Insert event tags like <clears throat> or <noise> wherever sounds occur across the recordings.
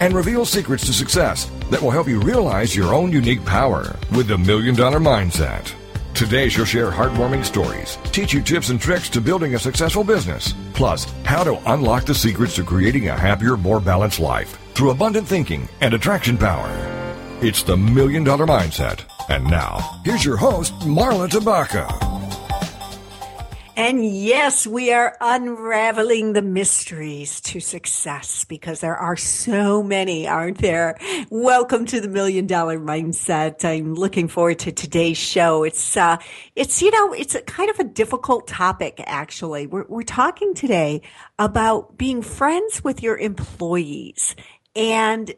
and reveal secrets to success that will help you realize your own unique power with the Million Dollar Mindset. Today, she'll share heartwarming stories, teach you tips and tricks to building a successful business, plus how to unlock the secrets to creating a happier, more balanced life through abundant thinking and attraction power. It's the Million Dollar Mindset. And now, here's your host, Marla Tabaka. And yes, we are unraveling the mysteries to success because there are so many, aren't there? Welcome to the Million Dollar Mindset. I'm looking forward to today's show. It's, uh, it's, you know, it's a kind of a difficult topic, actually. We're, we're talking today about being friends with your employees. And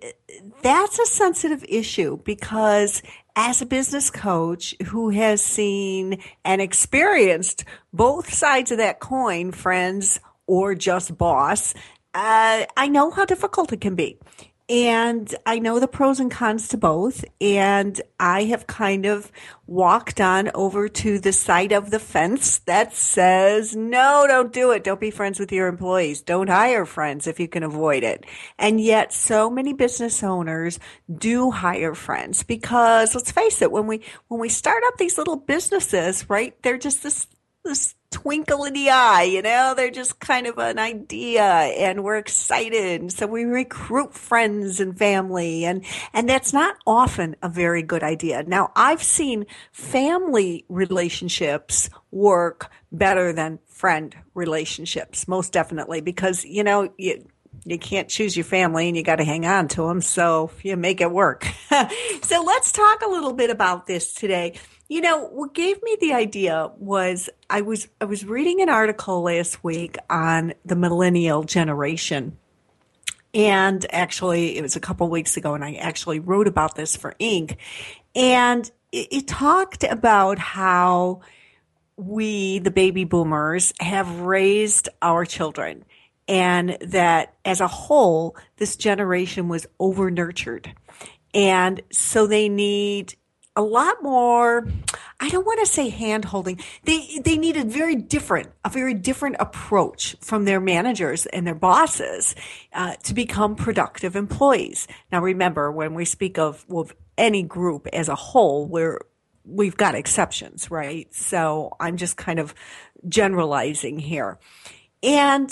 that's a sensitive issue because as a business coach who has seen and experienced both sides of that coin, friends or just boss, uh, I know how difficult it can be. And I know the pros and cons to both. And I have kind of walked on over to the side of the fence that says, no, don't do it. Don't be friends with your employees. Don't hire friends if you can avoid it. And yet so many business owners do hire friends because let's face it, when we, when we start up these little businesses, right, they're just this, this twinkle in the eye, you know, they're just kind of an idea and we're excited. So we recruit friends and family and, and that's not often a very good idea. Now I've seen family relationships work better than friend relationships, most definitely, because, you know, you, you can't choose your family and you got to hang on to them. So you make it work. <laughs> so let's talk a little bit about this today. You know, what gave me the idea was I was I was reading an article last week on the millennial generation. And actually, it was a couple weeks ago, and I actually wrote about this for Inc. And it, it talked about how we, the baby boomers, have raised our children and that as a whole, this generation was over nurtured. And so they need a lot more I don't want to say hand holding. They they need a very different, a very different approach from their managers and their bosses uh, to become productive employees. Now, remember when we speak of well, any group as a whole, we're we've got exceptions, right? So I'm just kind of generalizing here, and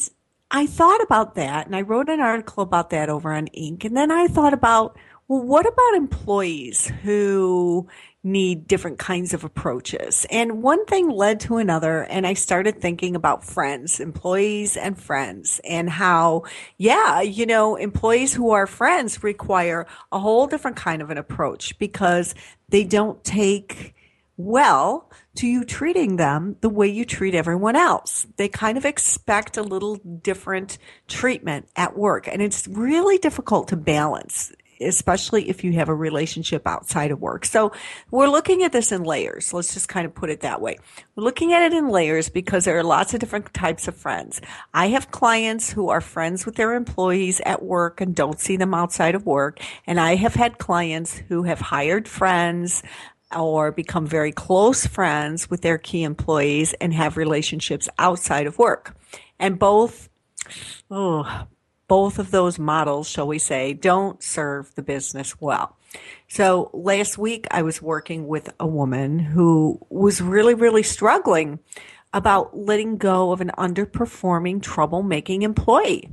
I thought about that, and I wrote an article about that over on Inc. And then I thought about well, what about employees who need different kinds of approaches. And one thing led to another, and I started thinking about friends, employees and friends, and how, yeah, you know, employees who are friends require a whole different kind of an approach because they don't take well to you treating them the way you treat everyone else. They kind of expect a little different treatment at work. And it's really difficult to balance especially if you have a relationship outside of work. So we're looking at this in layers. Let's just kind of put it that way. We're looking at it in layers because there are lots of different types of friends. I have clients who are friends with their employees at work and don't see them outside of work. And I have had clients who have hired friends or become very close friends with their key employees and have relationships outside of work. And both, oh, both of those models, shall we say, don't serve the business well. So last week I was working with a woman who was really, really struggling about letting go of an underperforming, troublemaking employee.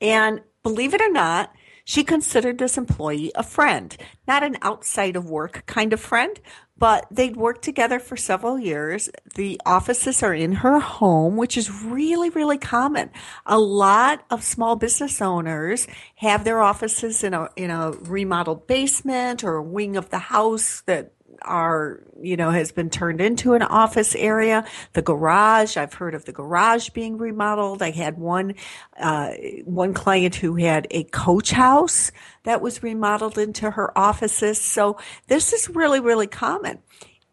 And believe it or not, she considered this employee a friend, not an outside of work kind of friend, but they'd worked together for several years. The offices are in her home, which is really, really common. A lot of small business owners have their offices in a, in a remodeled basement or a wing of the house that are, you know, has been turned into an office area. The garage, I've heard of the garage being remodeled. I had one, uh, one client who had a coach house that was remodeled into her offices. So this is really, really common.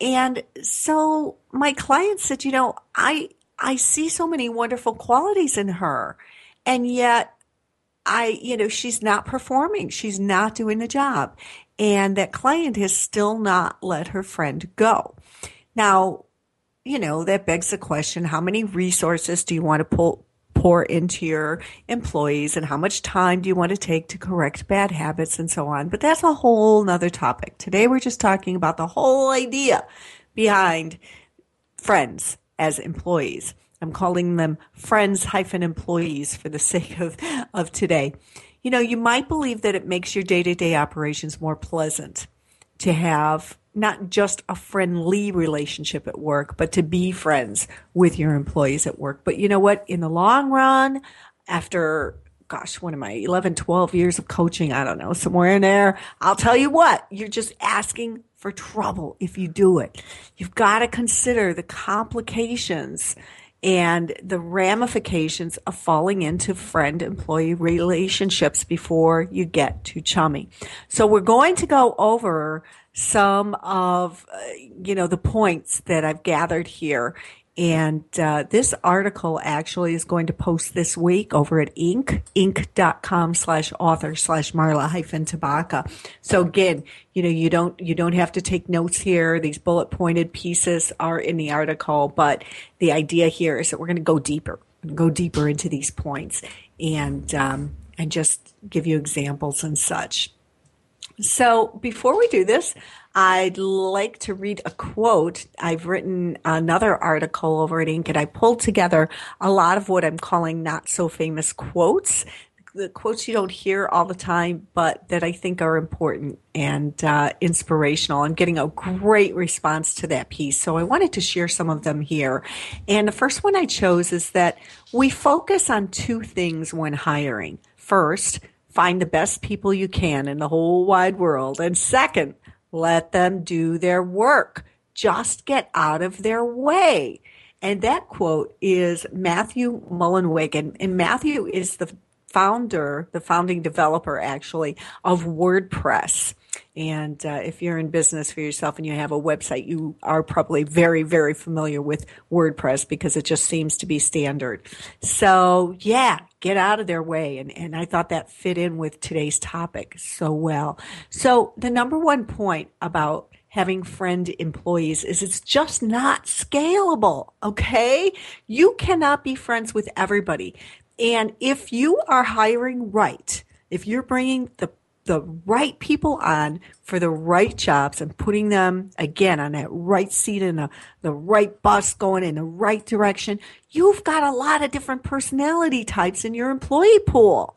And so my client said, you know, I I see so many wonderful qualities in her. And yet I, you know, she's not performing. She's not doing the job. And that client has still not let her friend go. Now, you know, that begs the question, how many resources do you want to pull, pour into your employees and how much time do you want to take to correct bad habits and so on. But that's a whole nother topic. Today we're just talking about the whole idea behind friends as employees. I'm calling them friends hyphen employees for the <laughs> sake of, of today. You know, you might believe that it makes your day to day operations more pleasant to have not just a friendly relationship at work, but to be friends with your employees at work. But you know what? In the long run, after gosh, what am I, 11, 12 years of coaching? I don't know, somewhere in there. I'll tell you what, you're just asking for trouble if you do it. You've got to consider the complications and the ramifications of falling into friend employee relationships before you get too chummy. So we're going to go over some of, uh, you know, the points that I've gathered here and uh, this article actually is going to post this week over at Inc. Inc.com slash author slash Marla hyphen Tabaka. So again, you know, you don't you don't have to take notes here. These bullet pointed pieces are in the article, but the idea here is that we're going to go deeper, go deeper into these points, and um, and just give you examples and such. So before we do this, I'd like to read a quote. I've written another article over at Inc. and I pulled together a lot of what I'm calling not so famous quotes. The quotes you don't hear all the time, but that I think are important and uh, inspirational. I'm getting a great response to that piece. So I wanted to share some of them here. And the first one I chose is that we focus on two things when hiring. First, find the best people you can in the whole wide world. And second, let them do their work. Just get out of their way. And that quote is Matthew Mullenweg. And, and Matthew is the founder, the founding developer actually of WordPress. And uh, if you're in business for yourself and you have a website, you are probably very, very familiar with WordPress because it just seems to be standard. So yeah, get out of their way. And, and I thought that fit in with today's topic so well. So the number one point about having friend employees is it's just not scalable. Okay. You cannot be friends with everybody. And if you are hiring right, if you're bringing the the right people on for the right jobs and putting them again on that right seat in the, the right bus going in the right direction, you've got a lot of different personality types in your employee pool.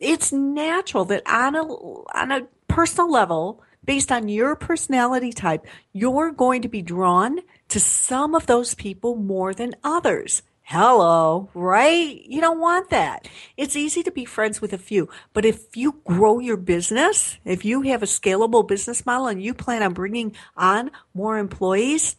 It's natural that on a, on a personal level, based on your personality type, you're going to be drawn to some of those people more than others. Hello, right? You don't want that. It's easy to be friends with a few, but if you grow your business, if you have a scalable business model and you plan on bringing on more employees,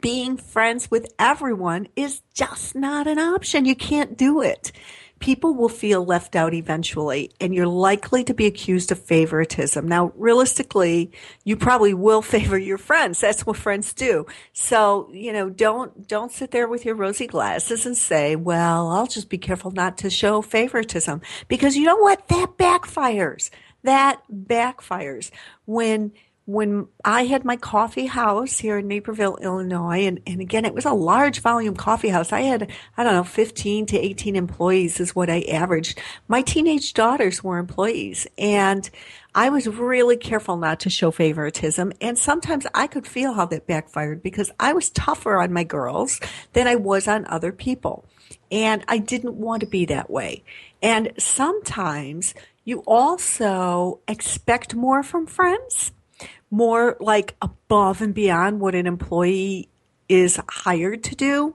being friends with everyone is just not an option. You can't do it people will feel left out eventually and you're likely to be accused of favoritism. Now, realistically, you probably will <laughs> favor your friends. That's what friends do. So, you know, don't, don't sit there with your rosy glasses and say, well, I'll just be careful not to show favoritism because you know what? That backfires. That backfires when when I had my coffee house here in Naperville, Illinois, and, and again, it was a large volume coffee house. I had, I don't know, 15 to 18 employees is what I averaged. My teenage daughters were employees and I was really careful not to show favoritism. And sometimes I could feel how that backfired because I was tougher on my girls than I was on other people. And I didn't want to be that way. And sometimes you also expect more from friends more like above and beyond what an employee is hired to do.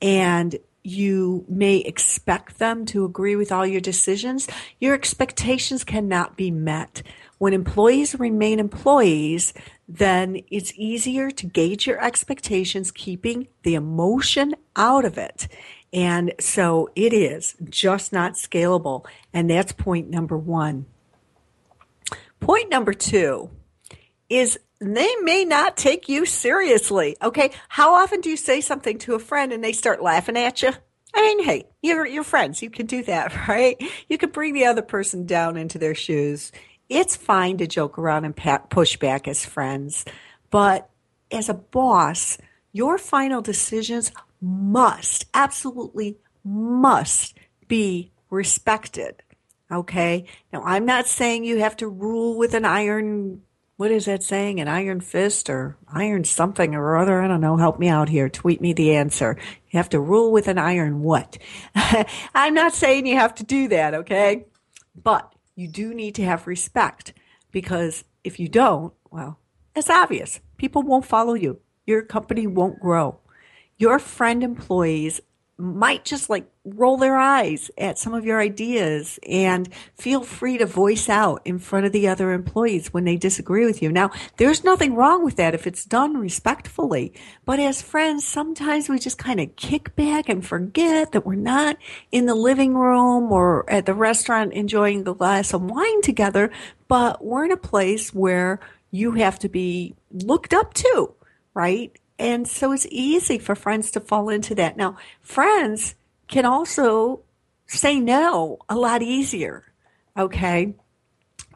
And you may expect them to agree with all your decisions. Your expectations cannot be met. When employees remain employees, then it's easier to gauge your expectations, keeping the emotion out of it. And so it is just not scalable. And that's point number one. Point number two is they may not take you seriously. Okay. How often do you say something to a friend and they start laughing at you? I mean, hey, you're, you're friends. You can do that, <laughs> right? You can bring the other person down into their shoes. It's fine to joke around and push back as friends, but as a boss, your final decisions must, absolutely must be respected. Okay. Now, I'm not saying you have to rule with an iron, what is that saying? An iron fist or iron something or other. I don't know. Help me out here. Tweet me the answer. You have to rule with an iron what? <laughs> I'm not saying you have to do that. Okay. But you do need to have respect because if you don't, well, it's obvious. People won't follow you. Your company won't grow. Your friend employees might just like roll their eyes at some of your ideas and feel free to voice out in front of the other employees when they disagree with you. Now, there's nothing wrong with that if it's done respectfully. But as friends, sometimes we just kind of kick back and forget that we're not in the living room or at the restaurant enjoying a glass of wine together, but we're in a place where you have to be looked up to, right? And so it's easy for friends to fall into that. Now, friends can also say no a lot easier. Okay.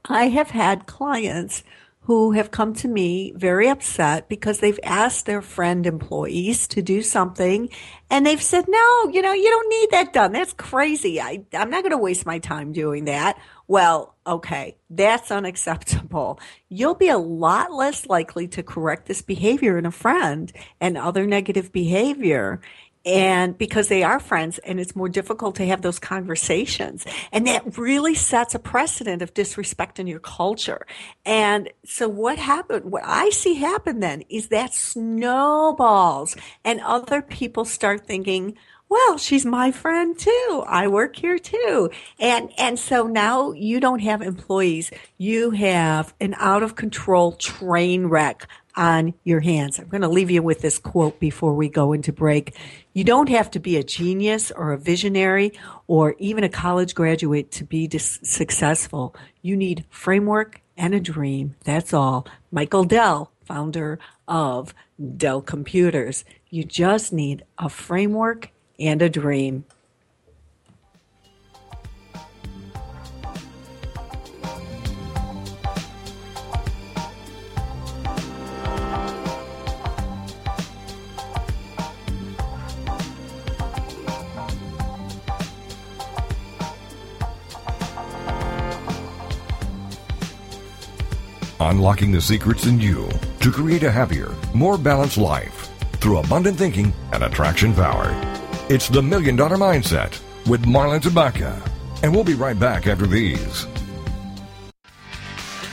I have had clients who have come to me very upset because they've asked their friend employees to do something and they've said, no, you know, you don't need that done. That's crazy. I, I'm not going to waste my time doing that. Well, okay, that's unacceptable. You'll be a lot less likely to correct this behavior in a friend and other negative behavior. And because they are friends and it's more difficult to have those conversations. And that really sets a precedent of disrespect in your culture. And so what happened what i see happen then is that snowballs and other people start thinking well, she's my friend too. I work here too. And, and so now you don't have employees. You have an out of control train wreck on your hands. I'm going to leave you with this quote before we go into break. You don't have to be a genius or a visionary or even a college graduate to be dis- successful. You need framework and a dream. That's all. Michael Dell, founder of Dell Computers. You just need a framework and a dream. Unlocking the secrets in you to create a happier, more balanced life through abundant thinking and attraction power. It's the Million Dollar Mindset with Marla Tabaka. And we'll be right back after these.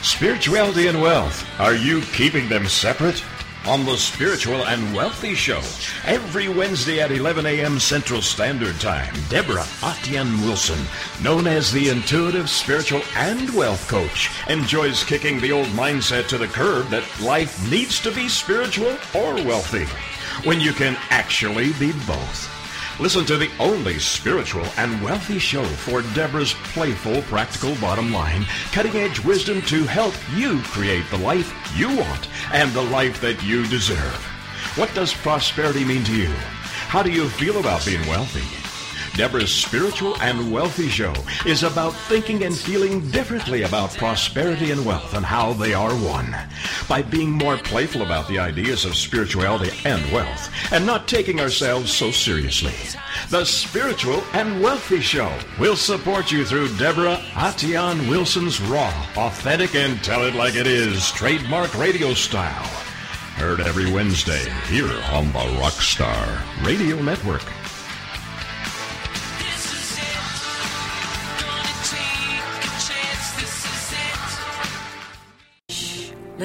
Spirituality and wealth. Are you keeping them separate? On the Spiritual and Wealthy Show, every Wednesday at 11 a.m. Central Standard Time, Deborah Atian Wilson, known as the intuitive spiritual and wealth coach, enjoys kicking the old mindset to the curb that life needs to be spiritual or wealthy, when you can actually be both. Listen to the only spiritual and wealthy show for Deborah's playful, practical bottom line, cutting edge wisdom to help you create the life you want and the life that you deserve. What does prosperity mean to you? How do you feel about being wealthy? Deborah's Spiritual and Wealthy Show is about thinking and feeling differently about prosperity and wealth and how they are one. By being more playful about the ideas of spirituality and wealth and not taking ourselves so seriously. The Spiritual and Wealthy Show will support you through Deborah Atian Wilson's raw, authentic, and tell it like it is trademark radio style. Heard every Wednesday here on the Rockstar Radio Network.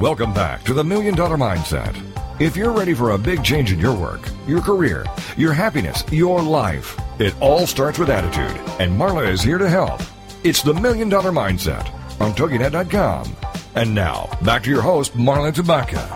Welcome back to the Million Dollar Mindset. If you're ready for a big change in your work, your career, your happiness, your life, it all starts with attitude, and Marla is here to help. It's the Million Dollar Mindset on TogiNet.com. And now, back to your host, Marla Tabaka.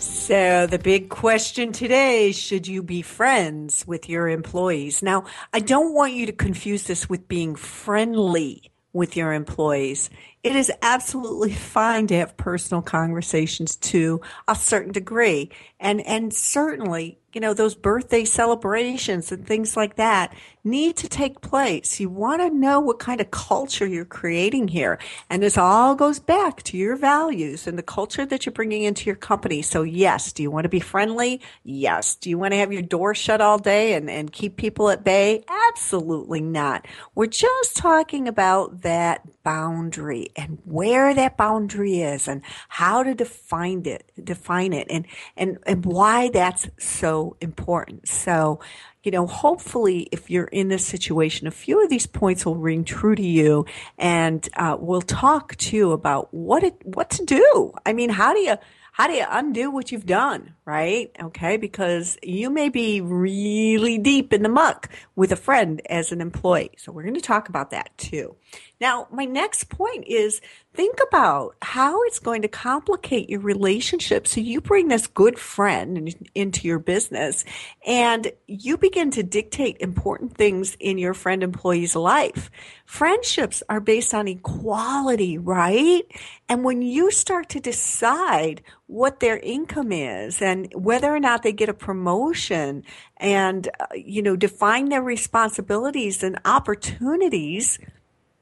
So, the big question today should you be friends with your employees? Now, I don't want you to confuse this with being friendly with your employees it is absolutely fine to have personal conversations to a certain degree. And, and certainly, you know, those birthday celebrations and things like that need to take place. You want to know what kind of culture you're creating here. And this all goes back to your values and the culture that you're bringing into your company. So yes, do you want to be friendly? Yes. Do you want to have your door shut all day and, and keep people at bay? Absolutely not. We're just talking about that boundary and where that boundary is and how to define it, define it and, and, and why that's so important. So, you know, hopefully if you're in this situation, a few of these points will ring true to you and, uh, we'll talk too about what it, what to do. I mean, how do you, how do you undo what you've done, right? Okay, because you may be really deep in the muck with a friend as an employee. So we're going to talk about that too. Now, my next point is think about how it's going to complicate your relationship. So you bring this good friend into your business and you begin to dictate important things in your friend employee's life. Friendships are based on equality, right? And when you start to decide what their income is and whether or not they get a promotion and, uh, you know, define their responsibilities and opportunities,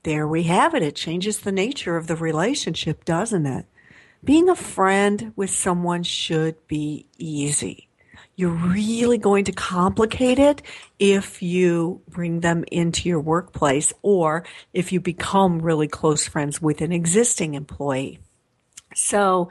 there we have it. It changes the nature of the relationship, doesn't it? Being a friend with someone should be easy. You're really going to complicate it if you bring them into your workplace or if you become really close friends with an existing employee. So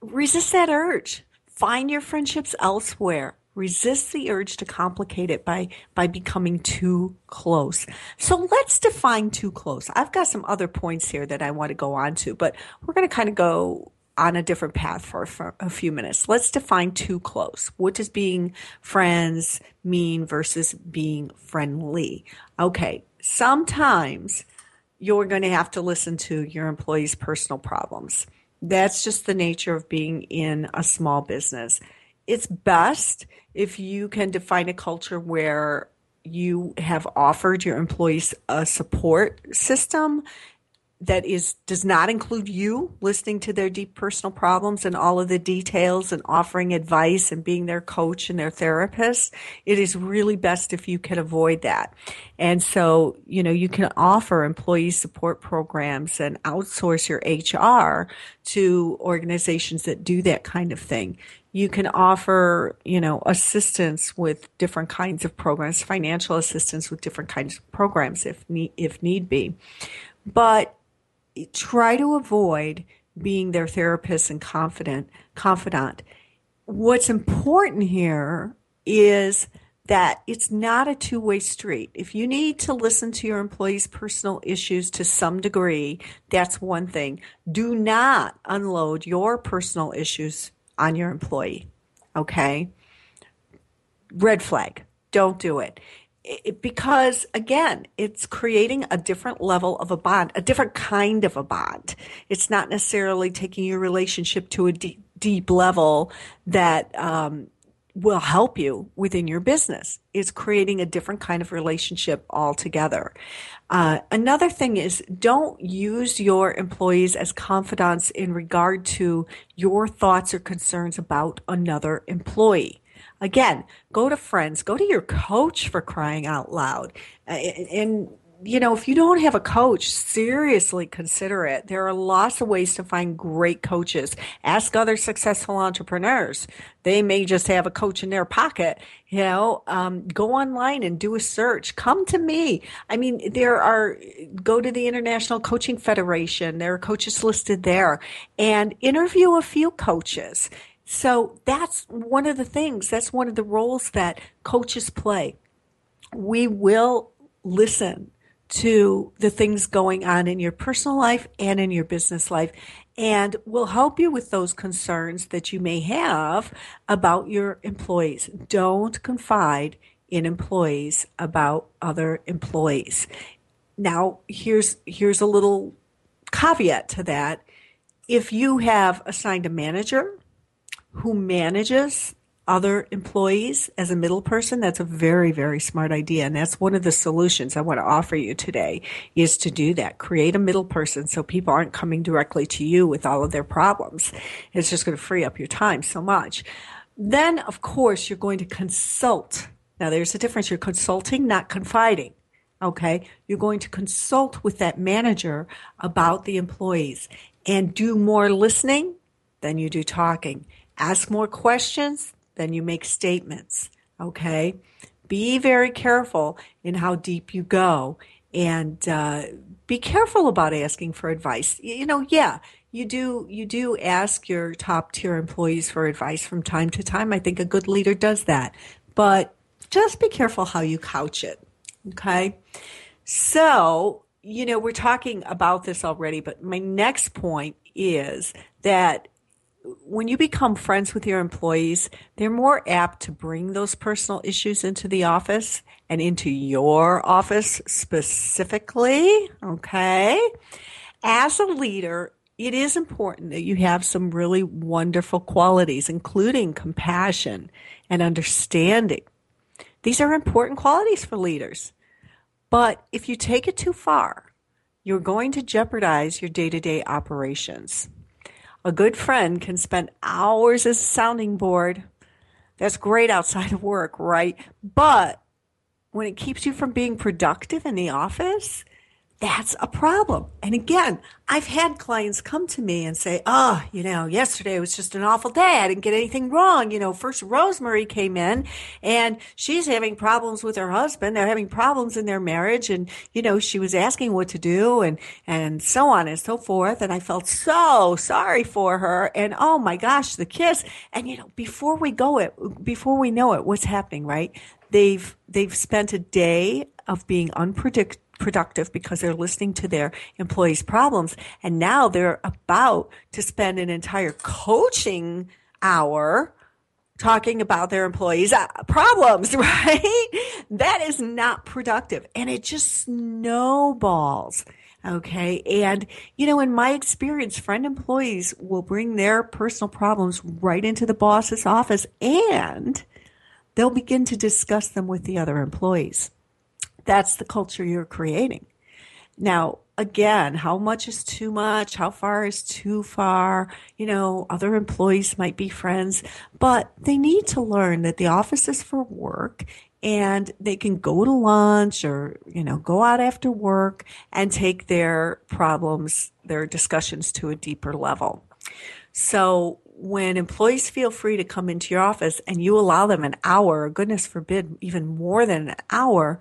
resist that urge. Find your friendships elsewhere resist the urge to complicate it by by becoming too close. So let's define too close. I've got some other points here that I want to go on to, but we're going to kind of go on a different path for, for a few minutes. Let's define too close. What does being friends mean versus being friendly? Okay, sometimes you're going to have to listen to your employees' personal problems. That's just the nature of being in a small business it's best if you can define a culture where you have offered your employees a support system that is does not include you listening to their deep personal problems and all of the details and offering advice and being their coach and their therapist. It is really best if you can avoid that. And so you know you can offer employee support programs and outsource your hr to organizations that do that kind of thing you can offer, you know, assistance with different kinds of programs, financial assistance with different kinds of programs if need, if need be. But try to avoid being their therapist and confident, confidant. What's important here is that it's not a two way street. If you need to listen to your employees' personal issues to some degree, that's one thing. Do not unload your personal issues on your employee. Okay. Red flag. Don't do it. it. Because again, it's creating a different level of a bond, a different kind of a bond. It's not necessarily taking your relationship to a deep, deep level that um, will help you within your business. It's creating a different kind of relationship altogether. Uh, another thing is don't use your employees as confidants in regard to your thoughts or concerns about another employee. Again, go to friends, go to your coach for crying out loud. Uh, and you know, if you don't have a coach, seriously consider it. There are lots of ways to find great coaches. Ask other successful entrepreneurs. They may just have a coach in their pocket. You know, um, go online and do a search. Come to me. I mean, there are, go to the International Coaching Federation. There are coaches listed there and interview a few coaches. So that's one of the things, that's one of the roles that coaches play. We will listen to the things going on in your personal life and in your business life and will help you with those concerns that you may have about your employees. Don't confide in employees about other employees. Now, here's here's a little caveat to that. If you have assigned a manager who manages other employees as a middle person, that's a very, very smart idea. And that's one of the solutions I want to offer you today is to do that. Create a middle person so people aren't coming directly to you with all of their problems. It's just going to free up your time so much. Then, of course, you're going to consult. Now, there's a difference. You're consulting, not confiding. Okay. You're going to consult with that manager about the employees and do more listening than you do talking. Ask more questions then you make statements. Okay. Be very careful in how deep you go and uh, be careful about asking for advice. You know, yeah, you do you do ask your top tier employees for advice from time to time. I think a good leader does that, but just be careful how you couch it. Okay, so you know we're talking about this already, but my next point is that when you become friends with your employees, they're more apt to bring those personal issues into the office and into your office specifically. Okay. As a leader, it is important that you have some really wonderful qualities, including compassion and understanding. These are important qualities for leaders. But if you take it too far, you're going to jeopardize your day to day operations. A good friend can spend hours as a sounding board. That's great outside of work, right? But when it keeps you from being productive in the office, that's a problem. And again, I've had clients come to me and say, Oh, you know, yesterday was just an awful day. I didn't get anything wrong. You know, first Rosemary came in and she's having problems with her husband. They're having problems in their marriage. And, you know, she was asking what to do and, and so on and so forth. And I felt so sorry for her. And oh my gosh, the kiss. And, you know, before we go it, before we know it, what's happening, right? They've, they've spent a day of being unpredictable productive because they're listening to their employees' problems. And now they're about to spend an entire coaching hour talking about their employees' uh, problems, <laughs> right? That is not productive. And it just snowballs. Okay. And, you know, in my experience, friend employees will bring their personal problems right into the boss's office and they'll begin to discuss them with the other employees. That's the culture you're creating. Now, again, how much is too much? How far is too far? You know, other employees might be friends, but they need to learn that the office is for work and they can go to lunch or, you know, go out after work and take their problems, their discussions to a deeper level. So when employees feel free to come into your office and you allow them an hour, goodness forbid, even more than an hour,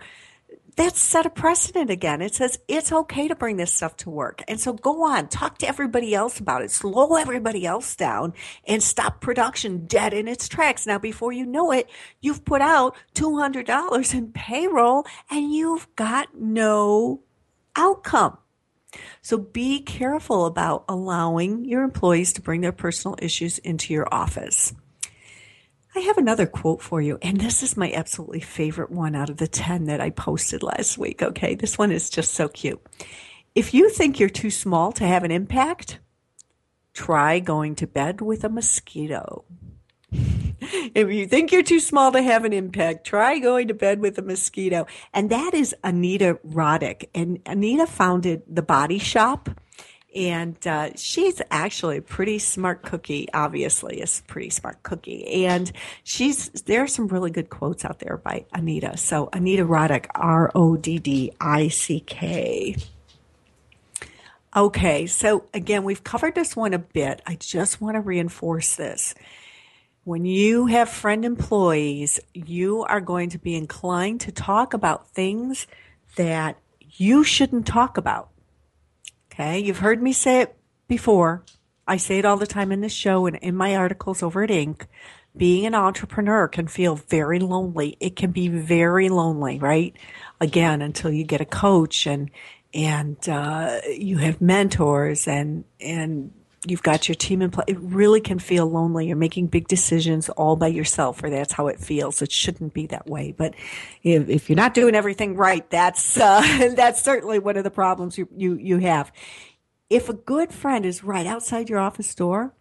that's set a precedent again. It says it's okay to bring this stuff to work. And so go on, talk to everybody else about it, slow everybody else down and stop production dead in its tracks. Now, before you know it, you've put out $200 in payroll and you've got no outcome. So be careful about allowing your employees to bring their personal issues into your office. I have another quote for you, and this is my absolutely favorite one out of the 10 that I posted last week. Okay, this one is just so cute. If you think you're too small to have an impact, try going to bed with a mosquito. <laughs> if you think you're too small to have an impact, try going to bed with a mosquito. And that is Anita Roddick. And Anita founded The Body Shop And uh, she's actually a pretty smart cookie, obviously, a pretty smart cookie. And she's, there are some really good quotes out there by Anita. So Anita Roddick, R O D D I C K. Okay, so again, we've covered this one a bit. I just want to reinforce this. When you have friend employees, you are going to be inclined to talk about things that you shouldn't talk about. Okay, you've heard me say it before. I say it all the time in this show and in my articles over at Inc. Being an entrepreneur can feel very lonely. It can be very lonely, right? Again, until you get a coach and and uh, you have mentors and and you've got your team in place. It really can feel lonely. You're making big decisions all by yourself, or that's how it feels. It shouldn't be that way. But if, if you're not doing everything right, that's <laughs> uh, that's certainly one of the problems you, you you have. If a good friend is right outside your office door,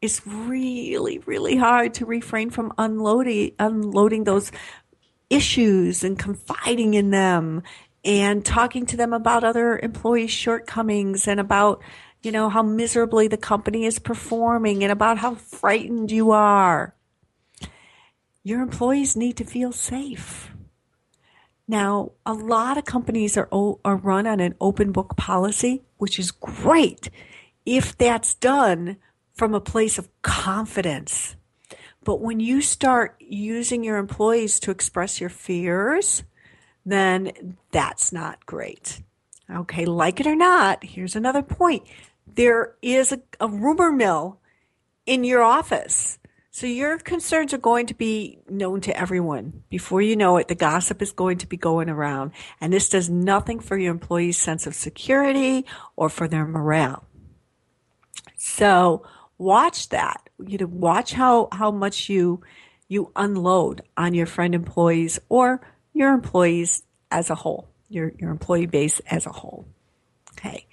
it's really really hard to refrain from unloading unloading those issues and confiding in them and talking to them about other employees' shortcomings and about, you know, how miserably the company is performing and about how frightened you are. Your employees need to feel safe. Now, a lot of companies are, are run on an open book policy, which is great if that's done from a place of confidence. But when you start using your employees to express your fears, then that's not great. Okay, like it or not, here's another point. There is a, a rumor mill in your office. So your concerns are going to be known to everyone. Before you know it, the gossip is going to be going around. And this does nothing for your employees' sense of security or for their morale. So watch that. You know, watch how, how much you, you unload on your friend employees or your employees as a whole, your, your employee base as a whole. Okay.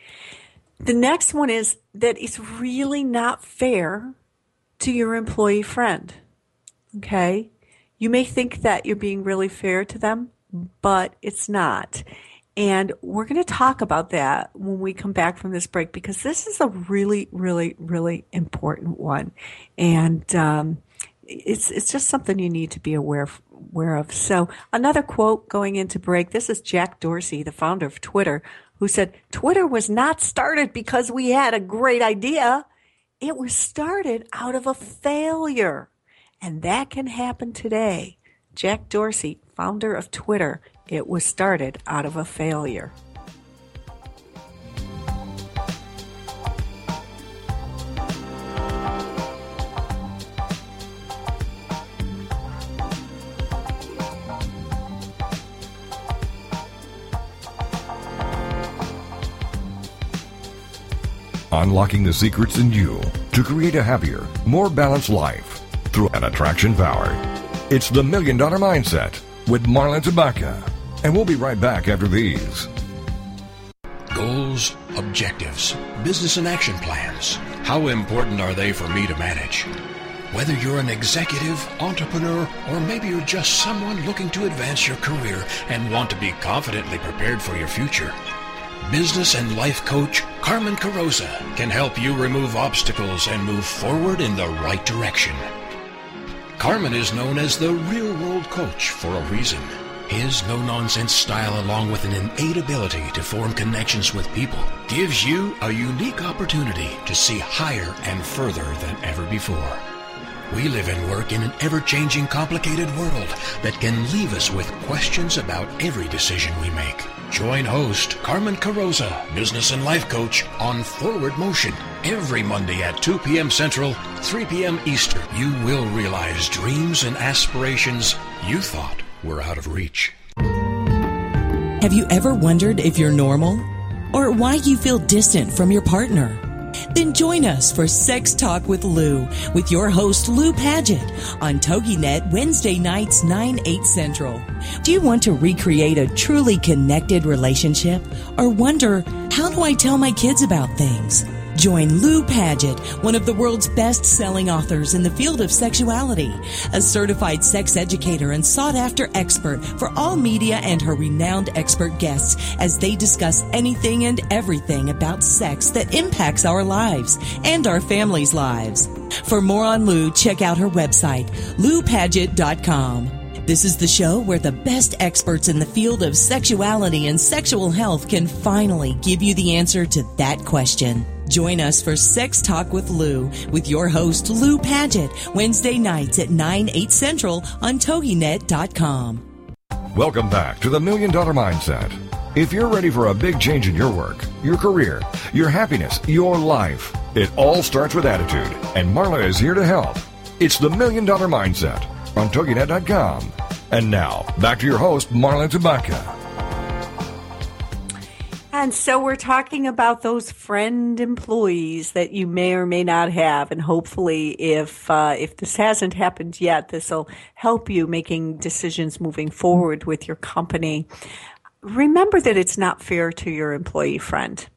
The next one is that it's really not fair to your employee friend. Okay. You may think that you're being really fair to them, but it's not. And we're going to talk about that when we come back from this break because this is a really, really, really important one. And um, it's, it's just something you need to be aware, aware of. So another quote going into break. This is Jack Dorsey, the founder of Twitter, who said, Twitter was not started because we had a great idea. It was started out of a failure. And that can happen today. Jack Dorsey, founder of Twitter, it was started out of a failure. Unlocking the secrets in you to create a happier, more balanced life through an attraction power. It's the Million Dollar Mindset with Marla Tabaka. And we'll be right back after these. Goals, objectives, business and action plans. How important are they for me to manage? Whether you're an executive, entrepreneur, or maybe you're just someone looking to advance your career and want to be confidently prepared for your future business and life coach Carmen Carosa can help you remove obstacles and move forward in the right direction. Carmen is known as the real world coach for a reason. His no nonsense style, along with an innate ability to form connections with people, gives you a unique opportunity to see higher and further than ever before. We live and work in an ever changing, complicated world that can leave us with questions about every decision we make. Join host Carmen Carosa, business and life coach, on Forward Motion every Monday at 2 p.m. Central, 3 p.m. Eastern. You will realize dreams and aspirations you thought were out of reach. Have you ever wondered if you're normal? Or why you feel distant from your partner? Then join us for Sex Talk with Lou with your host Lou Paget on TogiNet Wednesday nights 9 8 Central. Do you want to recreate a truly connected relationship or wonder how do I tell my kids about things? Join Lou Paget, one of the world's best selling authors in the field of sexuality, a certified sex educator and sought after expert for all media and her renowned expert guests as they discuss anything and everything about sex that impacts our lives and our families' lives. For more on Lou, check out her website, loupaget.com. This is the show where the best experts in the field of sexuality and sexual health can finally give you the answer to that question. Join us for Sex Talk with Lou with your host, Lou Paget, Wednesday nights at 9, 8 central on TogiNet.com. Welcome back to the Million Dollar Mindset. If you're ready for a big change in your work, your career, your happiness, your life, it all starts with attitude, and Marla is here to help. It's the Million Dollar Mindset on TogiNet.com. And now, back to your host, Marla Tabaka. And so we're talking about those friend employees that you may or may not have, and hopefully, if uh, if this hasn't happened yet, this will help you making decisions moving forward with your company. Remember that it's not fair to your employee friend.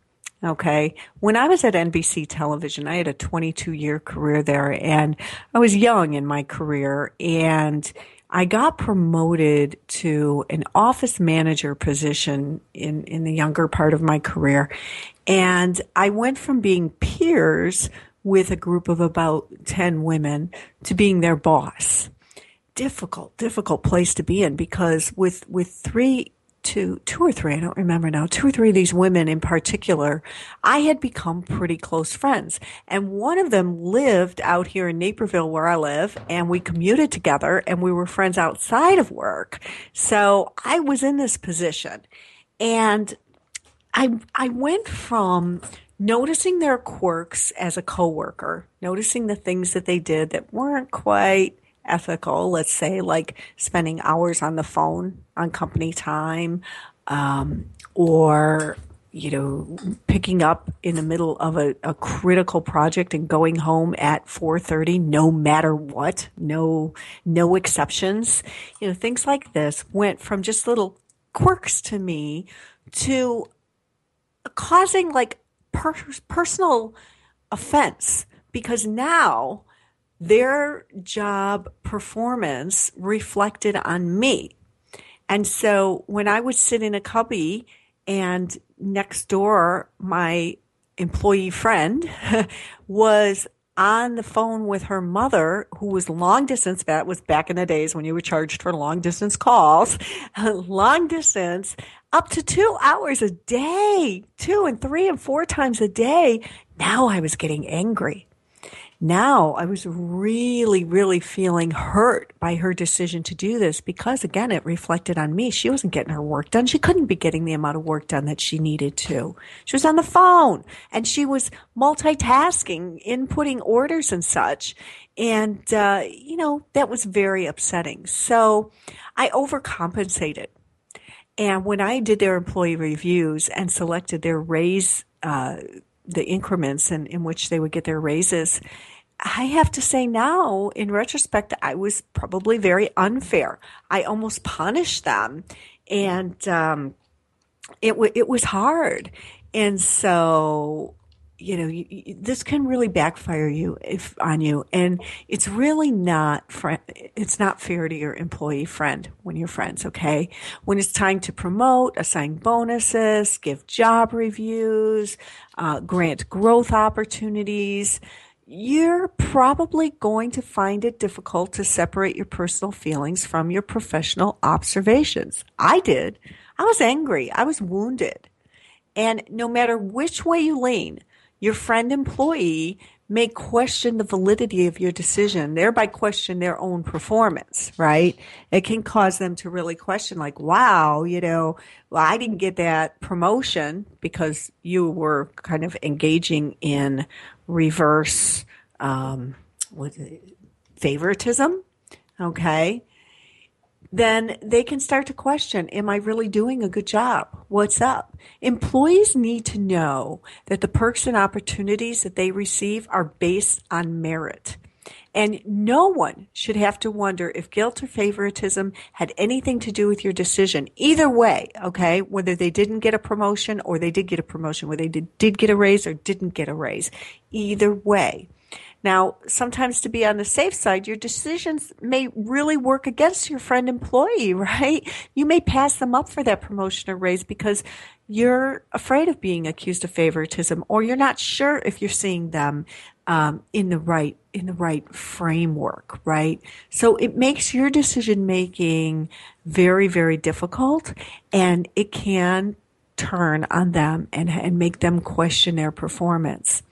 Okay. When I was at NBC television, I had a 22 year career there and I was young in my career and I got promoted to an office manager position in, in the younger part of my career. And I went from being peers with a group of about 10 women to being their boss. Difficult, difficult place to be in because with, with three two, two or three, I don't remember now, two or three of these women in particular, I had become pretty close friends. And one of them lived out here in Naperville where I live and we commuted together and we were friends outside of work. So I was in this position and I, I went from noticing their quirks as a coworker, noticing the things that they did that weren't quite ethical, let's say, like spending hours on the phone on company time, um, or you know, picking up in the middle of a, a critical project and going home at 4:30 no matter what, no no exceptions. You know, things like this went from just little quirks to me to causing like per- personal offense because now their job performance reflected on me. And so when I would sit in a cubby and next door, my employee friend <laughs> was on the phone with her mother, who was long distance. That was back in the days when you were charged for long distance calls, <laughs> long distance, up to two hours a day, two and three and four times a day. Now I was getting angry now I was really, really feeling hurt by her decision to do this because again, it reflected on me. She wasn't getting her work done. She couldn't be getting the amount of work done that she needed to. She was on the phone and she was multitasking, inputting orders and such. And, uh, you know, that was very upsetting. So I overcompensated. And when I did their employee reviews and selected their raise, uh, the increments in, in which they would get their raises. I have to say now, in retrospect, I was probably very unfair. I almost punished them, and um, it w- it was hard. And so you know, you, you, this can really backfire you if on you, and it's really not it's not fair to your employee friend when you're friends. Okay, when it's time to promote, assign bonuses, give job reviews, uh, grant growth opportunities, you're probably going to find it difficult to separate your personal feelings from your professional observations. I did. I was angry. I was wounded. And no matter which way you lean, your friend employee may question the validity of your decision, thereby question their own performance, right? It can cause them to really question, like, wow, you know, well, I didn't get that promotion because you were kind of engaging in reverse um, favoritism, okay? Then they can start to question, am I really doing a good job? What's up? Employees need to know that the perks and opportunities that they receive are based on merit. And no one should have to wonder if guilt or favoritism had anything to do with your decision. Either way, okay, whether they didn't get a promotion or they did get a promotion, whether they did, did get a raise or didn't get a raise. Either way. Now, sometimes to be on the safe side, your decisions may really work against your friend employee, <laughs> right? You may pass them up for that promotion or raise because you're afraid of being accused of favoritism or you're not sure if you're seeing them um, in the right in the right framework right so it makes your decision making very very difficult and it can turn on them and, and make them question their performance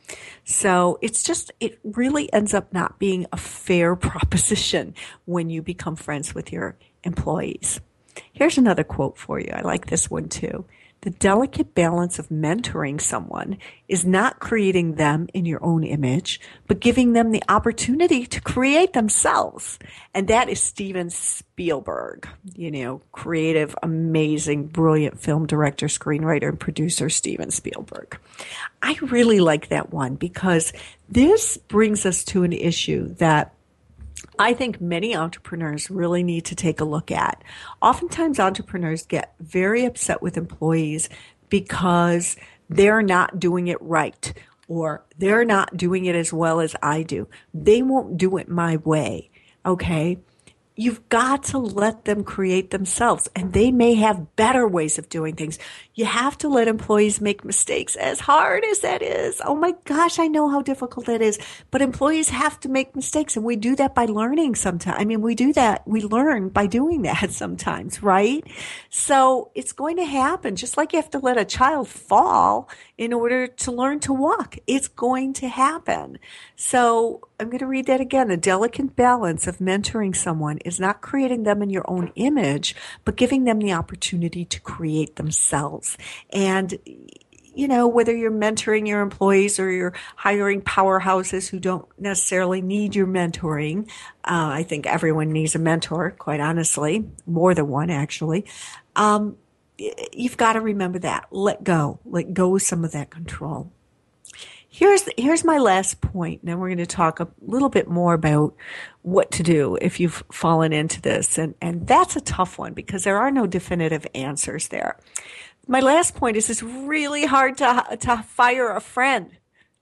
so it's just it really ends up not being a fair <laughs> proposition when you become friends with your employees. Here's another quote for you. I like this one too the delicate balance of mentoring someone is not creating them in your own image, but giving them the opportunity to create themselves. And that is Steven Spielberg, you know, creative, amazing, brilliant film director, screenwriter, and producer Steven Spielberg. I really like that one because this brings us to an issue that I think many entrepreneurs really need to take a look at. Oftentimes, entrepreneurs get very upset with employees because they're not doing it right or they're not doing it as well as I do. They won't do it my way. Okay. You've got to let them create themselves and they may have better ways of doing things. You have to let employees make mistakes as hard as that is. Oh my gosh, I know how difficult that is, but employees have to make mistakes and we do that by learning sometimes. I mean, we do that. We learn by doing <laughs> that sometimes, right? So it's going to happen just like you have to let a child fall in order to learn to walk. It's going to happen. So I'm going to read that again. The delicate balance of mentoring someone is not creating them in your own image, but giving them the opportunity to create themselves. And you know, whether you're mentoring your employees or you're hiring powerhouses who don't necessarily need your mentoring, uh, I think everyone needs a mentor, quite honestly, more than one actually. Um, you've got to remember that. Let go. Let go of some of that control. Here's here's my last point. Then we're going to talk a little bit more about what to do if you've fallen into this, and and that's a tough one because there are no definitive answers there. My last point is it's really hard to to fire a friend.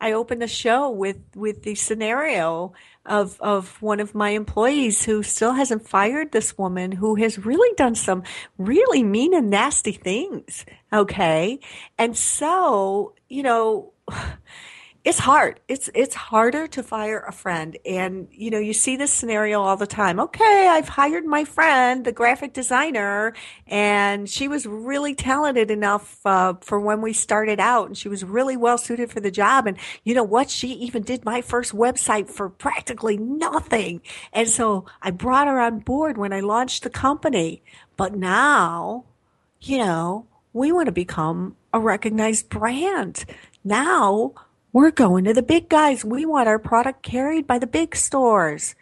I opened the show with with the scenario of of one of my employees who still hasn't fired this woman who has really done some really mean and nasty things. Okay, and so you know it's hard. It's it's harder to fire a friend, and you know you see this scenario all the time. Okay, I've hired my friend, the graphic designer, and she was really talented enough uh, for when we started out, and she was really well suited for the job. And you know what? She even did my first website for practically nothing, and so I brought her on board when I launched the company. But now, you know, we want to become a recognized brand. Now we're going to the big guys. We want our product carried by the big stores.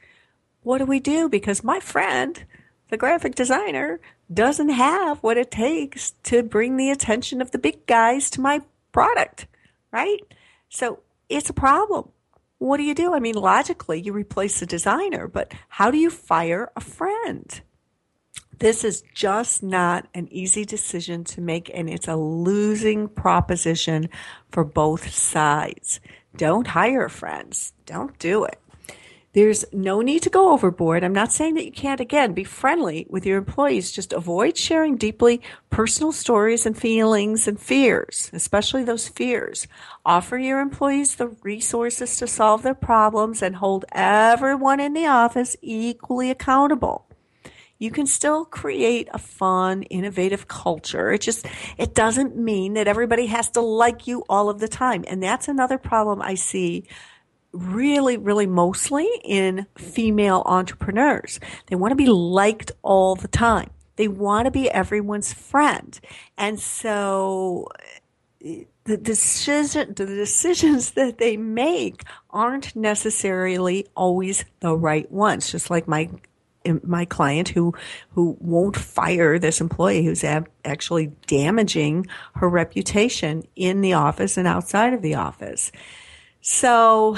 What do we do? Because my friend, the graphic designer, doesn't have what it takes to bring the attention of the big guys to my product, right? So it's a problem. What do you do? I mean, logically, you replace the designer, but how do you fire a friend? This is just not an easy decision to make, and it's a losing proposition for both sides. Don't hire friends. Don't do it. There's no need to go overboard. I'm not saying that you can't, again, be friendly with your employees. Just avoid sharing deeply personal stories and feelings and fears, especially those fears. Offer your employees the resources to solve their problems and hold everyone in the office equally accountable you can still create a fun, innovative culture. It just, it doesn't mean that everybody has to like you all of the time. And that's another problem I see really, really mostly in female entrepreneurs. They want to be liked all the time. They want to be everyone's friend. And so the decision, the decisions <laughs> that they make aren't necessarily always the right ones. Just like my my client who who won't fire this employee who's ab- actually damaging her reputation in the office and outside of the office. So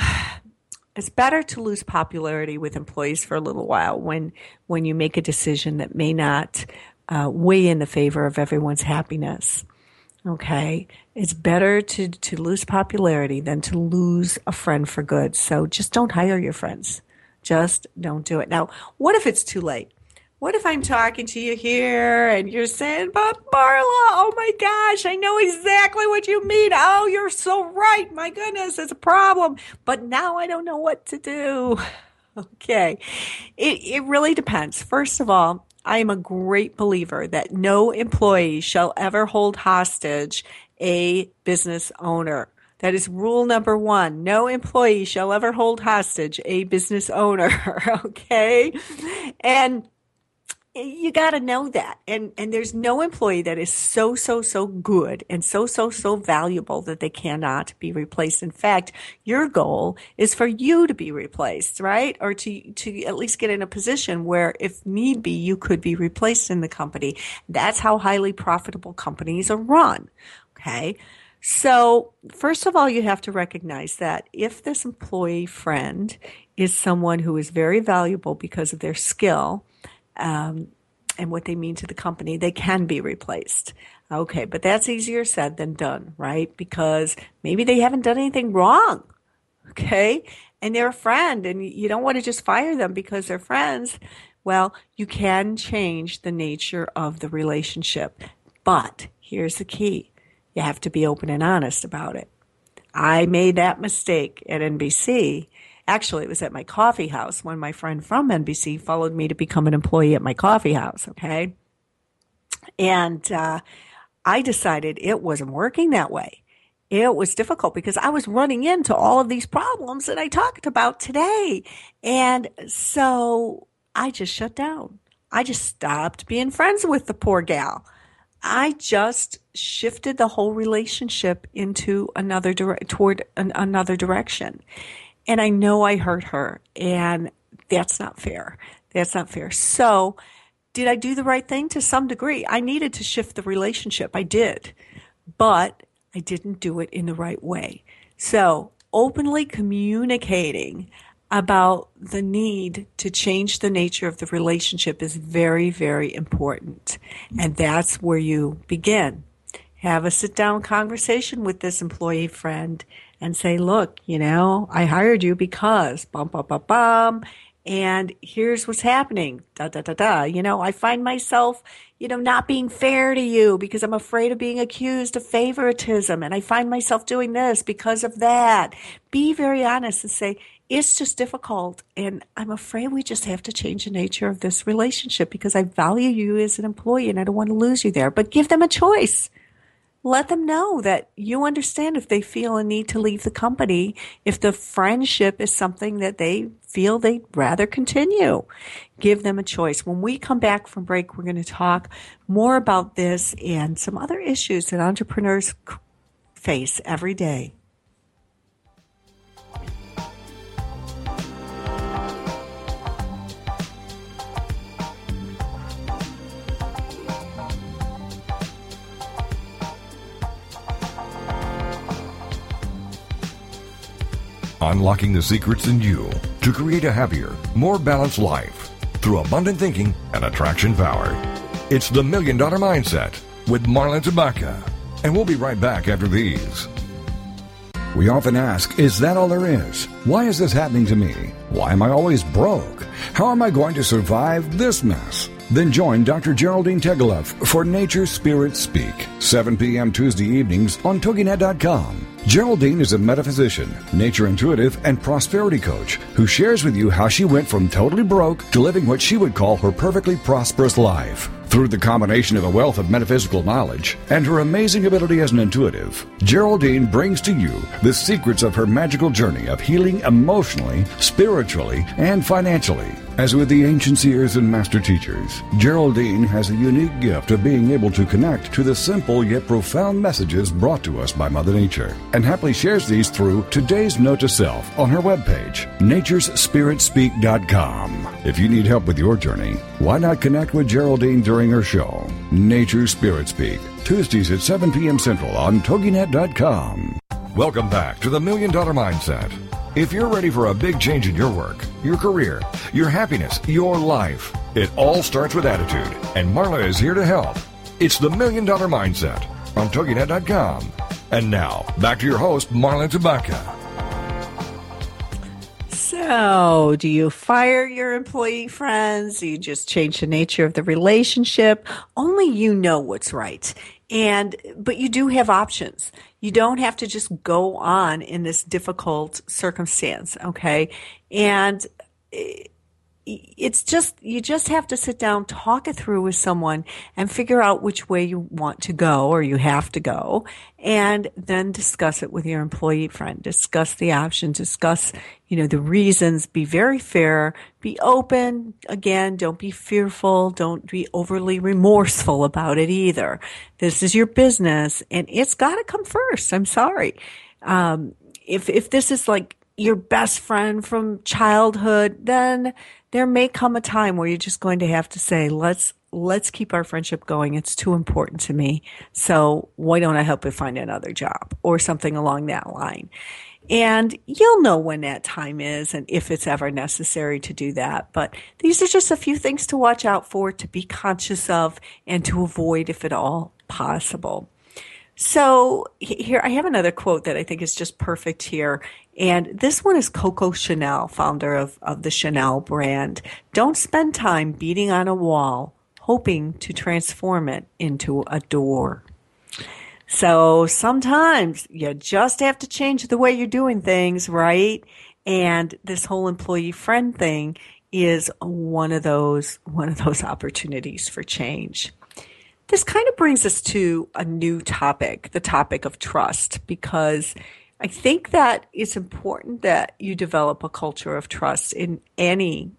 it's better to lose popularity with employees for a little while when when you make a decision that may not uh, weigh in the favor of everyone's happiness. Okay, it's better to to lose popularity than to lose a friend for good. So just don't hire your friends. Just don't do it. Now, what if it's too late? What if I'm talking to you here and you're saying, but Marla, oh my gosh, I know exactly what you mean. Oh, you're so right. My goodness, it's a problem. But now I don't know what to do. <laughs> Okay. It, it really depends. First of all, I am a great believer that no employee shall ever hold hostage a business owner. That is rule number one. No employee shall ever hold hostage a business owner. <laughs> okay. And you got to know that and and there's no employee that is so so so good and so so so valuable that they cannot be replaced in fact your goal is for you to be replaced right or to to at least get in a position where if need be you could be replaced in the company that's how highly profitable companies are run okay so first of all you have to recognize that if this employee friend is someone who is very valuable because of their skill um, and what they mean to the company, they can be replaced. Okay, but that's easier said than done, right? Because maybe they haven't done anything wrong. Okay, and they're a friend, and you don't want to just fire them because they're friends. Well, you can change the nature of the relationship. But here's the key you have to be open and honest about it. I made that mistake at NBC Actually, it was at my coffee house when my friend from NBC followed me to become an employee at my coffee house. Okay. And uh, I decided it wasn't working that way. It was difficult because I was running into all of these problems that I talked about today. And so I just shut down. I just stopped being friends with the poor gal. I just shifted the whole relationship into another toward an- another direction. And I know I hurt her, and that's not fair. That's not fair. So, did I do the right thing to some degree? I needed to shift the relationship. I did, but I didn't do it in the right way. So, openly communicating about the need to change the nature of the relationship is very, very important. And that's where you begin. Have a sit down conversation with this employee friend and say, look, you know, I hired you because bum, bum, bum, bum. And here's what's happening. Da, da, da, da. You know, I find myself, you know, not being fair to you because I'm afraid of being accused of favoritism. And I find myself doing this because of that. Be very honest and say, it's just difficult. And I'm afraid we just have to change the nature of this relationship because I value you as an employee and I don't want to lose you there. But give them a choice let them know that you understand if they feel a need to leave the company, if the friendship is something that they feel they'd rather continue. Give them a choice. When we come back from break, we're going to talk more about this and some other issues that entrepreneurs face every day. Unlocking the secrets in you to create a happier, more balanced life through abundant thinking and attraction power. It's the Million Dollar Mindset with Marla Tabaka. And we'll be right back after these. We often ask, is that all there is? Why is this happening to me? Why am I always broke? How am I going to survive this mess? Then join Dr. Geraldine Tegeloff for Nature Spirit Speak, 7 p.m. Tuesday evenings on TogiNet.com. Geraldine is a metaphysician, nature intuitive, and prosperity coach who shares with you how she went from totally broke to living what she would call her perfectly prosperous life. Through the combination of a wealth of metaphysical knowledge and her amazing ability as an intuitive, Geraldine brings to you the secrets of her magical journey of healing emotionally, spiritually, and financially. As with the ancient seers and master teachers, Geraldine has a unique gift of being able to connect to the simple yet profound messages brought to us by Mother Nature, and happily shares these through today's note to self on her webpage, naturespiritspeak.com. If you need help with your journey, why not connect with Geraldine during her show, Nature Spirit Speak, Tuesdays at 7 p.m. Central on TogiNet.com. Welcome back to the Million Dollar Mindset. If you're ready for a big change in your work, your career, your happiness, your life, it all starts with attitude, and Marla is here to help. It's the Million Dollar Mindset on TogiNet.com. And now, back to your host, Marla Tabaka. So, do you fire your employee friends? Do you just change the nature of the relationship? Only you know what's right. And, but you do have options. You don't have to just go on in this difficult circumstance. Okay. And eh, it's just you just have to sit down talk it through with someone and figure out which way you want to go or you have to go and then discuss it with your employee friend. Discuss the options. Discuss you know the reasons. Be very fair. Be open. Again don't be fearful. Don't be overly remorseful about it either. This is your business and it's got to come first. I'm sorry. Um, if if this is like your best friend from childhood then there may come a time where you're just going to have to say, let's, let's keep our friendship going. It's too important to me. So why don't I help you find another job or something along that line? And you'll know when that time is and if it's ever necessary to do that. But these are just a few things to watch out for, to be conscious of, and to avoid if at all possible. So here, I have another quote that I think is just perfect here. And this one is Coco Chanel, founder of, of the Chanel brand. Don't spend time beating on a wall, hoping to transform it into a door. So sometimes you just have to change the way you're doing things, right? And this whole employee friend thing is one of those, one of those opportunities for change. This kind of brings us to a new topic, the topic of trust, because I think that it's important that you develop a culture of trust in any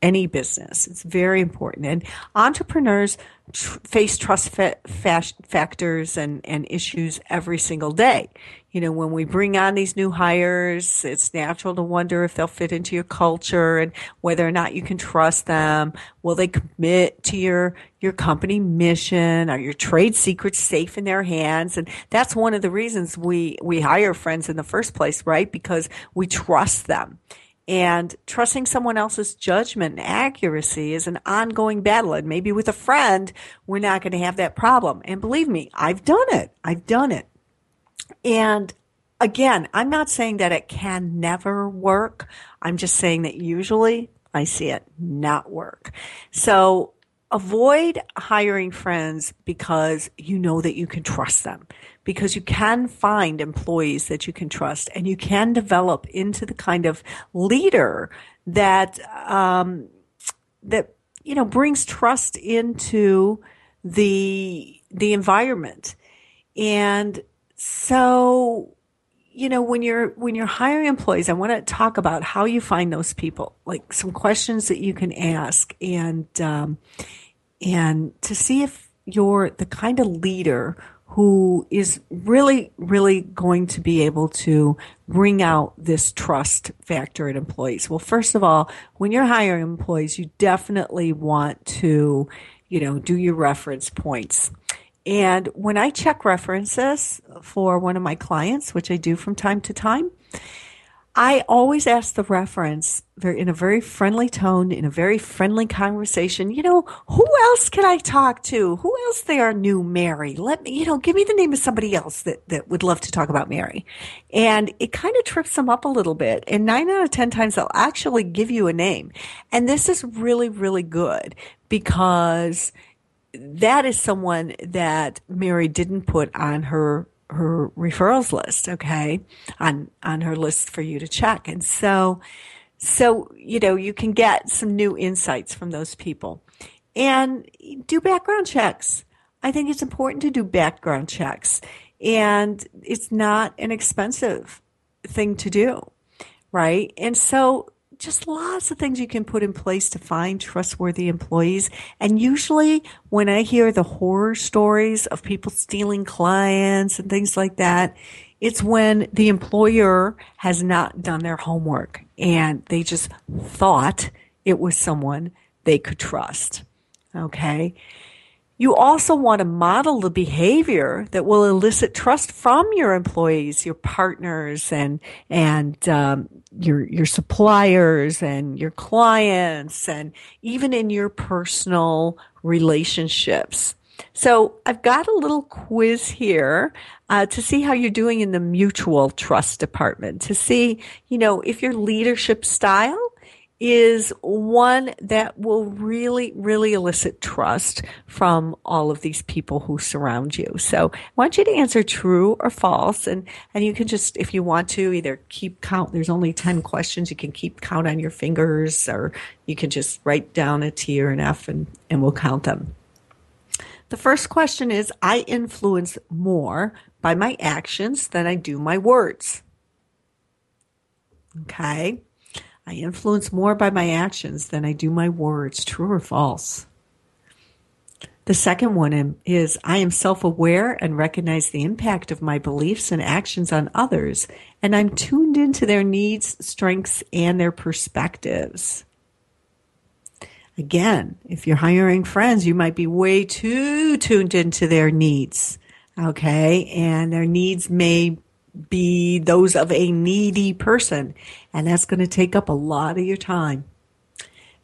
any business. It's very important. And entrepreneurs tr- face trust fa- fa- factors and, and issues every single day. You know, when we mm-hmm. bring on these new hires, it's natural to wonder if they'll fit into your culture and whether or not you can trust them. Will they commit to your, your company mission? Are your trade secrets safe in their hands? And that's one of the reasons we, we hire friends in the first place, right? Because we trust them. And trusting someone else's judgment and accuracy is an ongoing battle. And maybe with a friend, we're not going to have that problem. And believe me, I've done it. I've done it. And again, I'm not saying that it can never work. I'm just saying that usually I see it not work. So avoid hiring friends because you know that you can trust them because you can find employees that you can trust and you can develop into the kind of leader that um, that you know brings trust into the the environment and so you know when you're when you're hiring employees i want to talk about how you find those people like some questions that you can ask and um, and to see if you're the kind of leader who is really, really going to be able to bring out this trust factor in employees? Well, first of all, when you're hiring employees, you definitely want to, you know, do your reference points. And when I check references for one of my clients, which I do from time to time, I always ask the reference in a very friendly tone, in a very friendly conversation. You know, who else can I talk to? Who else they are new Mary? Let me, you know, give me the name of somebody else that, that would love to talk about Mary. And it kind of trips them up a little bit. And nine out of 10 times they'll actually give you a name. And this is really, really good because that is someone that Mary didn't put on her her referrals list, okay, on on her list for you to check. And so so you know, you can get some new insights from those people. And do background checks. I think it's important to do background checks. And it's not an expensive thing to do, right? And so just lots of things you can put in place to find trustworthy employees. And usually when I hear the horror stories of people stealing clients and things like that, it's when the employer has not done their homework and they just thought it was someone they could trust. Okay. You also want to model the behavior that will elicit trust from your employees, your partners, and and um, your your suppliers and your clients, and even in your personal relationships. So I've got a little quiz here uh, to see how you're doing in the mutual trust department. To see, you know, if your leadership style is one that will really, really elicit trust from all of these people who surround you. So I want you to answer true or false. And, and you can just, if you want to, either keep count. There's only 10 questions. You can keep count on your fingers or you can just write down a T or an F and, and we'll count them. The first question is I influence more by my actions than I do my words. Okay. I influence more by my actions than I do my words. True or false? The second one is I am self aware and recognize the impact of my beliefs and actions on others, and I'm tuned into their needs, strengths, and their perspectives. Again, if you're hiring friends, you might be way too tuned into their needs. Okay. And their needs may be those of a needy person. And that's going to take up a lot of your time.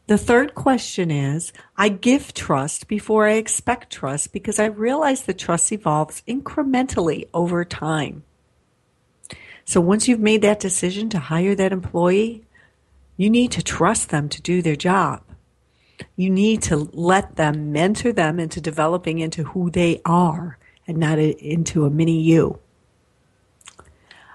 The third question is I give trust before I expect trust because I realize that trust evolves incrementally over time. So once you've made that decision to hire that employee, you need to trust them to do their job. You need to let them mentor them into developing into who they are and not into a mini you.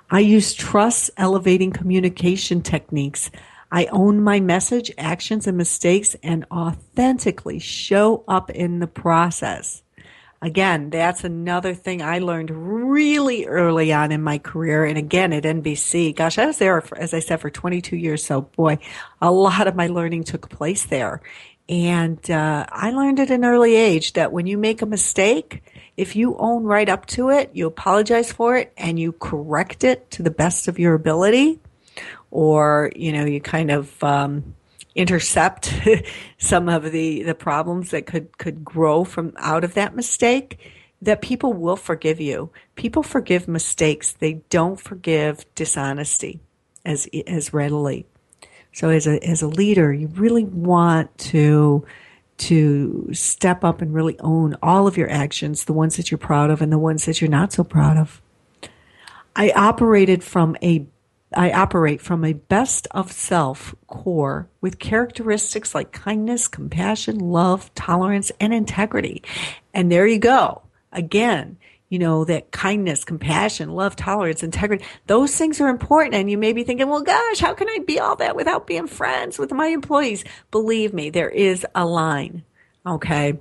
I use trust elevating communication techniques. I own my message, actions, and mistakes and authentically show up in the process. Again, that's another thing I learned really early on in my career. And again, at NBC, gosh, I was there, for, as I said, for 22 years. So boy, a lot of my learning took place there. And uh, I learned at an early age that when you make a mistake, if you own right up to it, you apologize for it, and you correct it to the best of your ability, or you know, you kind of um, intercept <laughs> some of the the problems that could could grow from out of that mistake. That people will forgive you. People forgive mistakes. They don't forgive dishonesty as as readily. So as a as a leader, you really want to to step up and really own all of your actions, the ones that you're proud of and the ones that you're not so proud of. I operated from a I operate from a best of self core with characteristics like kindness, compassion, love, tolerance, and integrity. And there you go. Again, you know, that kindness, compassion, love, tolerance, integrity, those things are important. And you may be thinking, well, gosh, how can I be all that without being friends with my employees? Believe me, there is a line. Okay.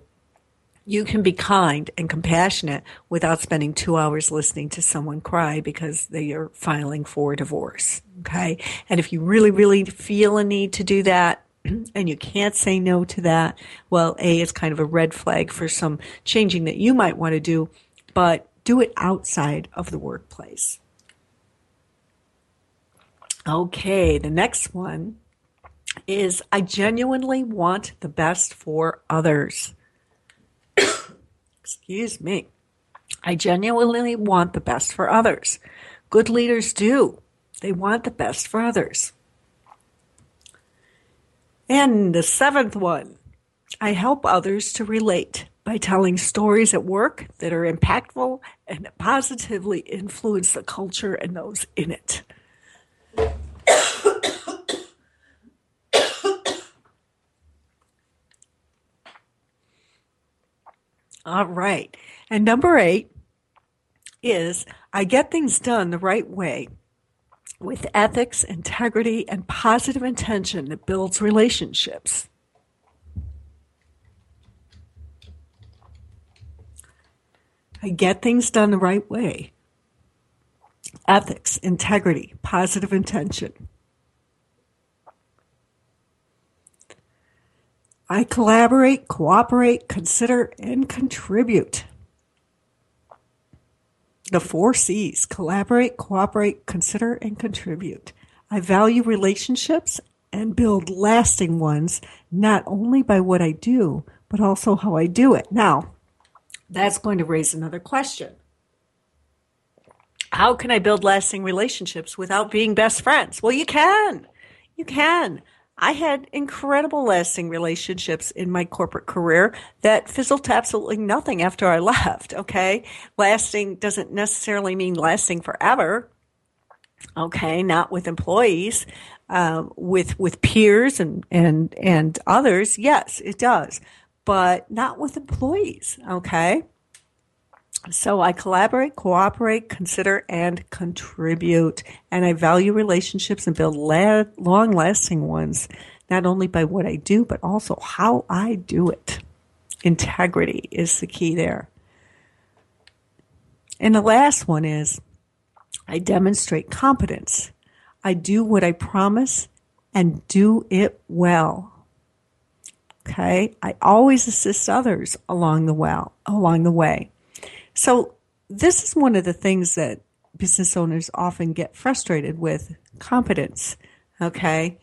You can be kind and compassionate without spending two hours listening to someone cry because they are filing for divorce. Okay. And if you really, really feel a need to do that, <clears throat> and you can't say no to that, well, A is kind of a red flag for some changing that you might want to do but do it outside of the workplace. Okay, the next one is I genuinely want the best for others. <coughs> Excuse me. I genuinely want the best for others. Good leaders do. They want the best for others. And the seventh one I help others to relate by telling stories at work that are impactful and positively influence the culture and those in it. All right. And number eight is I get things done the right way with ethics, integrity, and positive intention that builds relationships. Get things done the right way. Ethics, integrity, positive intention. I collaborate, cooperate, consider, and contribute. The four C's collaborate, cooperate, consider, and contribute. I value relationships and build lasting ones, not only by what I do, but also how I do it. Now, that's going to raise another question. How can I build lasting relationships without being best friends? Well, you can. You can. I had incredible lasting relationships in my corporate career that fizzled to absolutely nothing after I <laughs> left. Okay. Lasting doesn't necessarily mean lasting forever. Okay. Not with employees, uh, with, with peers and, and, and others. Yes, it does, but not with employees. Okay. So I collaborate, cooperate, consider, and contribute. And I value relationships and build la- long lasting ones, not only by what I do, but also how I do it. Integrity is the key there. And the last one is I demonstrate competence. I do what I promise and do it well. Okay. I always assist others along the well, along the way. So this is one of the things that business owners often get frustrated with competence. Okay.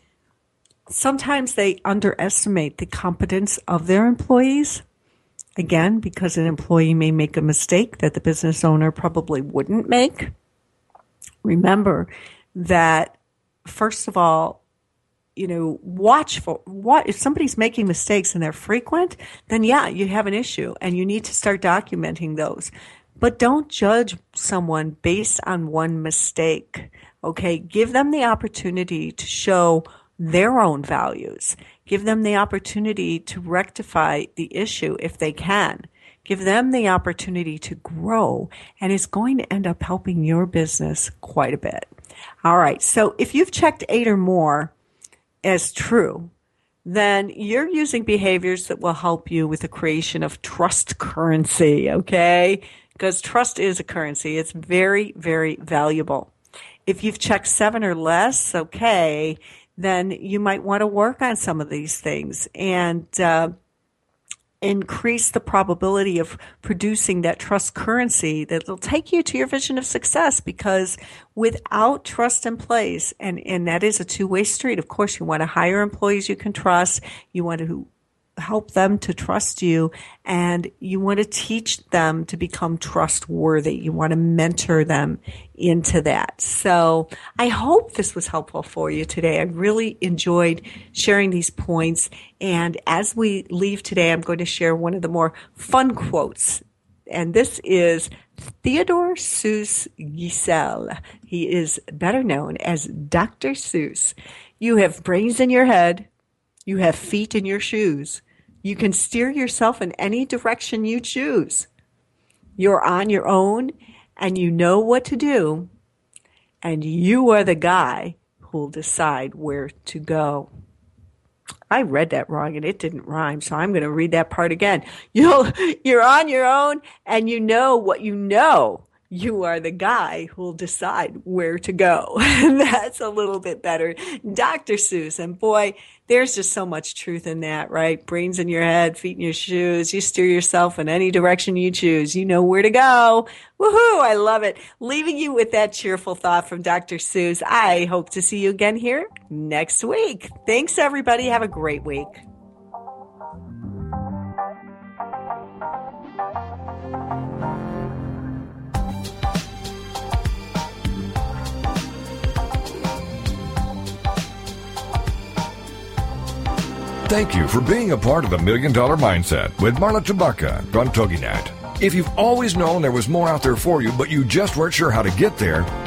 Sometimes they underestimate the competence of their employees. Again, because an employee may make a mistake that the business owner probably wouldn't make. Remember that, first of all, you know, watch for what if somebody's making mistakes and they're frequent, then yeah, you have an issue and you need to start documenting those. But don't judge someone based on one mistake. Okay. Give them the opportunity to show their own values. Give them the opportunity to rectify the issue if they can. Give them the opportunity to grow and it's going to end up helping your business quite a bit. All right. So if you've checked eight or more, as true, then you're using behaviors that will help you with the creation of trust currency, okay? Because trust is a currency. It's very, very valuable. If you've checked seven or less, okay, then you might want to work on some of these things. And, uh, increase the probability of producing that trust currency that will take you to your vision of success because without trust in place and and that is a two-way street. Of course you want to hire employees you can trust. You want to help them to trust you and you want to teach them to become trustworthy. You want to mentor them into that. So I hope this was helpful for you today. I really enjoyed sharing these points. And as we leave today, I'm going to share one of the more fun quotes. And this is Theodore Seuss Geisel. He is better known as Dr. Seuss. You have brains in your head you have feet in your shoes. You can steer yourself in any direction you choose. You're on your own and you know what to do, and you are the guy who'll decide where to go. I read that wrong and it didn't rhyme, so I'm going to read that part again. You'll, <laughs> you're on your own and you know what you know you are the guy who'll decide where to go. <laughs> That's a little bit better. Dr. Seuss. And boy, there's just so much truth in that, right? Brains in your head, feet in your shoes. You steer yourself in any direction you choose. You know where to go. Woohoo! I love it. Leaving you with that cheerful thought from Dr. Seuss. I hope to see you again here next week. Thanks, everybody. Have a great week. Thank you for being a part of the Million Dollar Mindset with Marla Tabaka on TogiNet. If you've always known there was more out there for you, but you just weren't sure how to get there,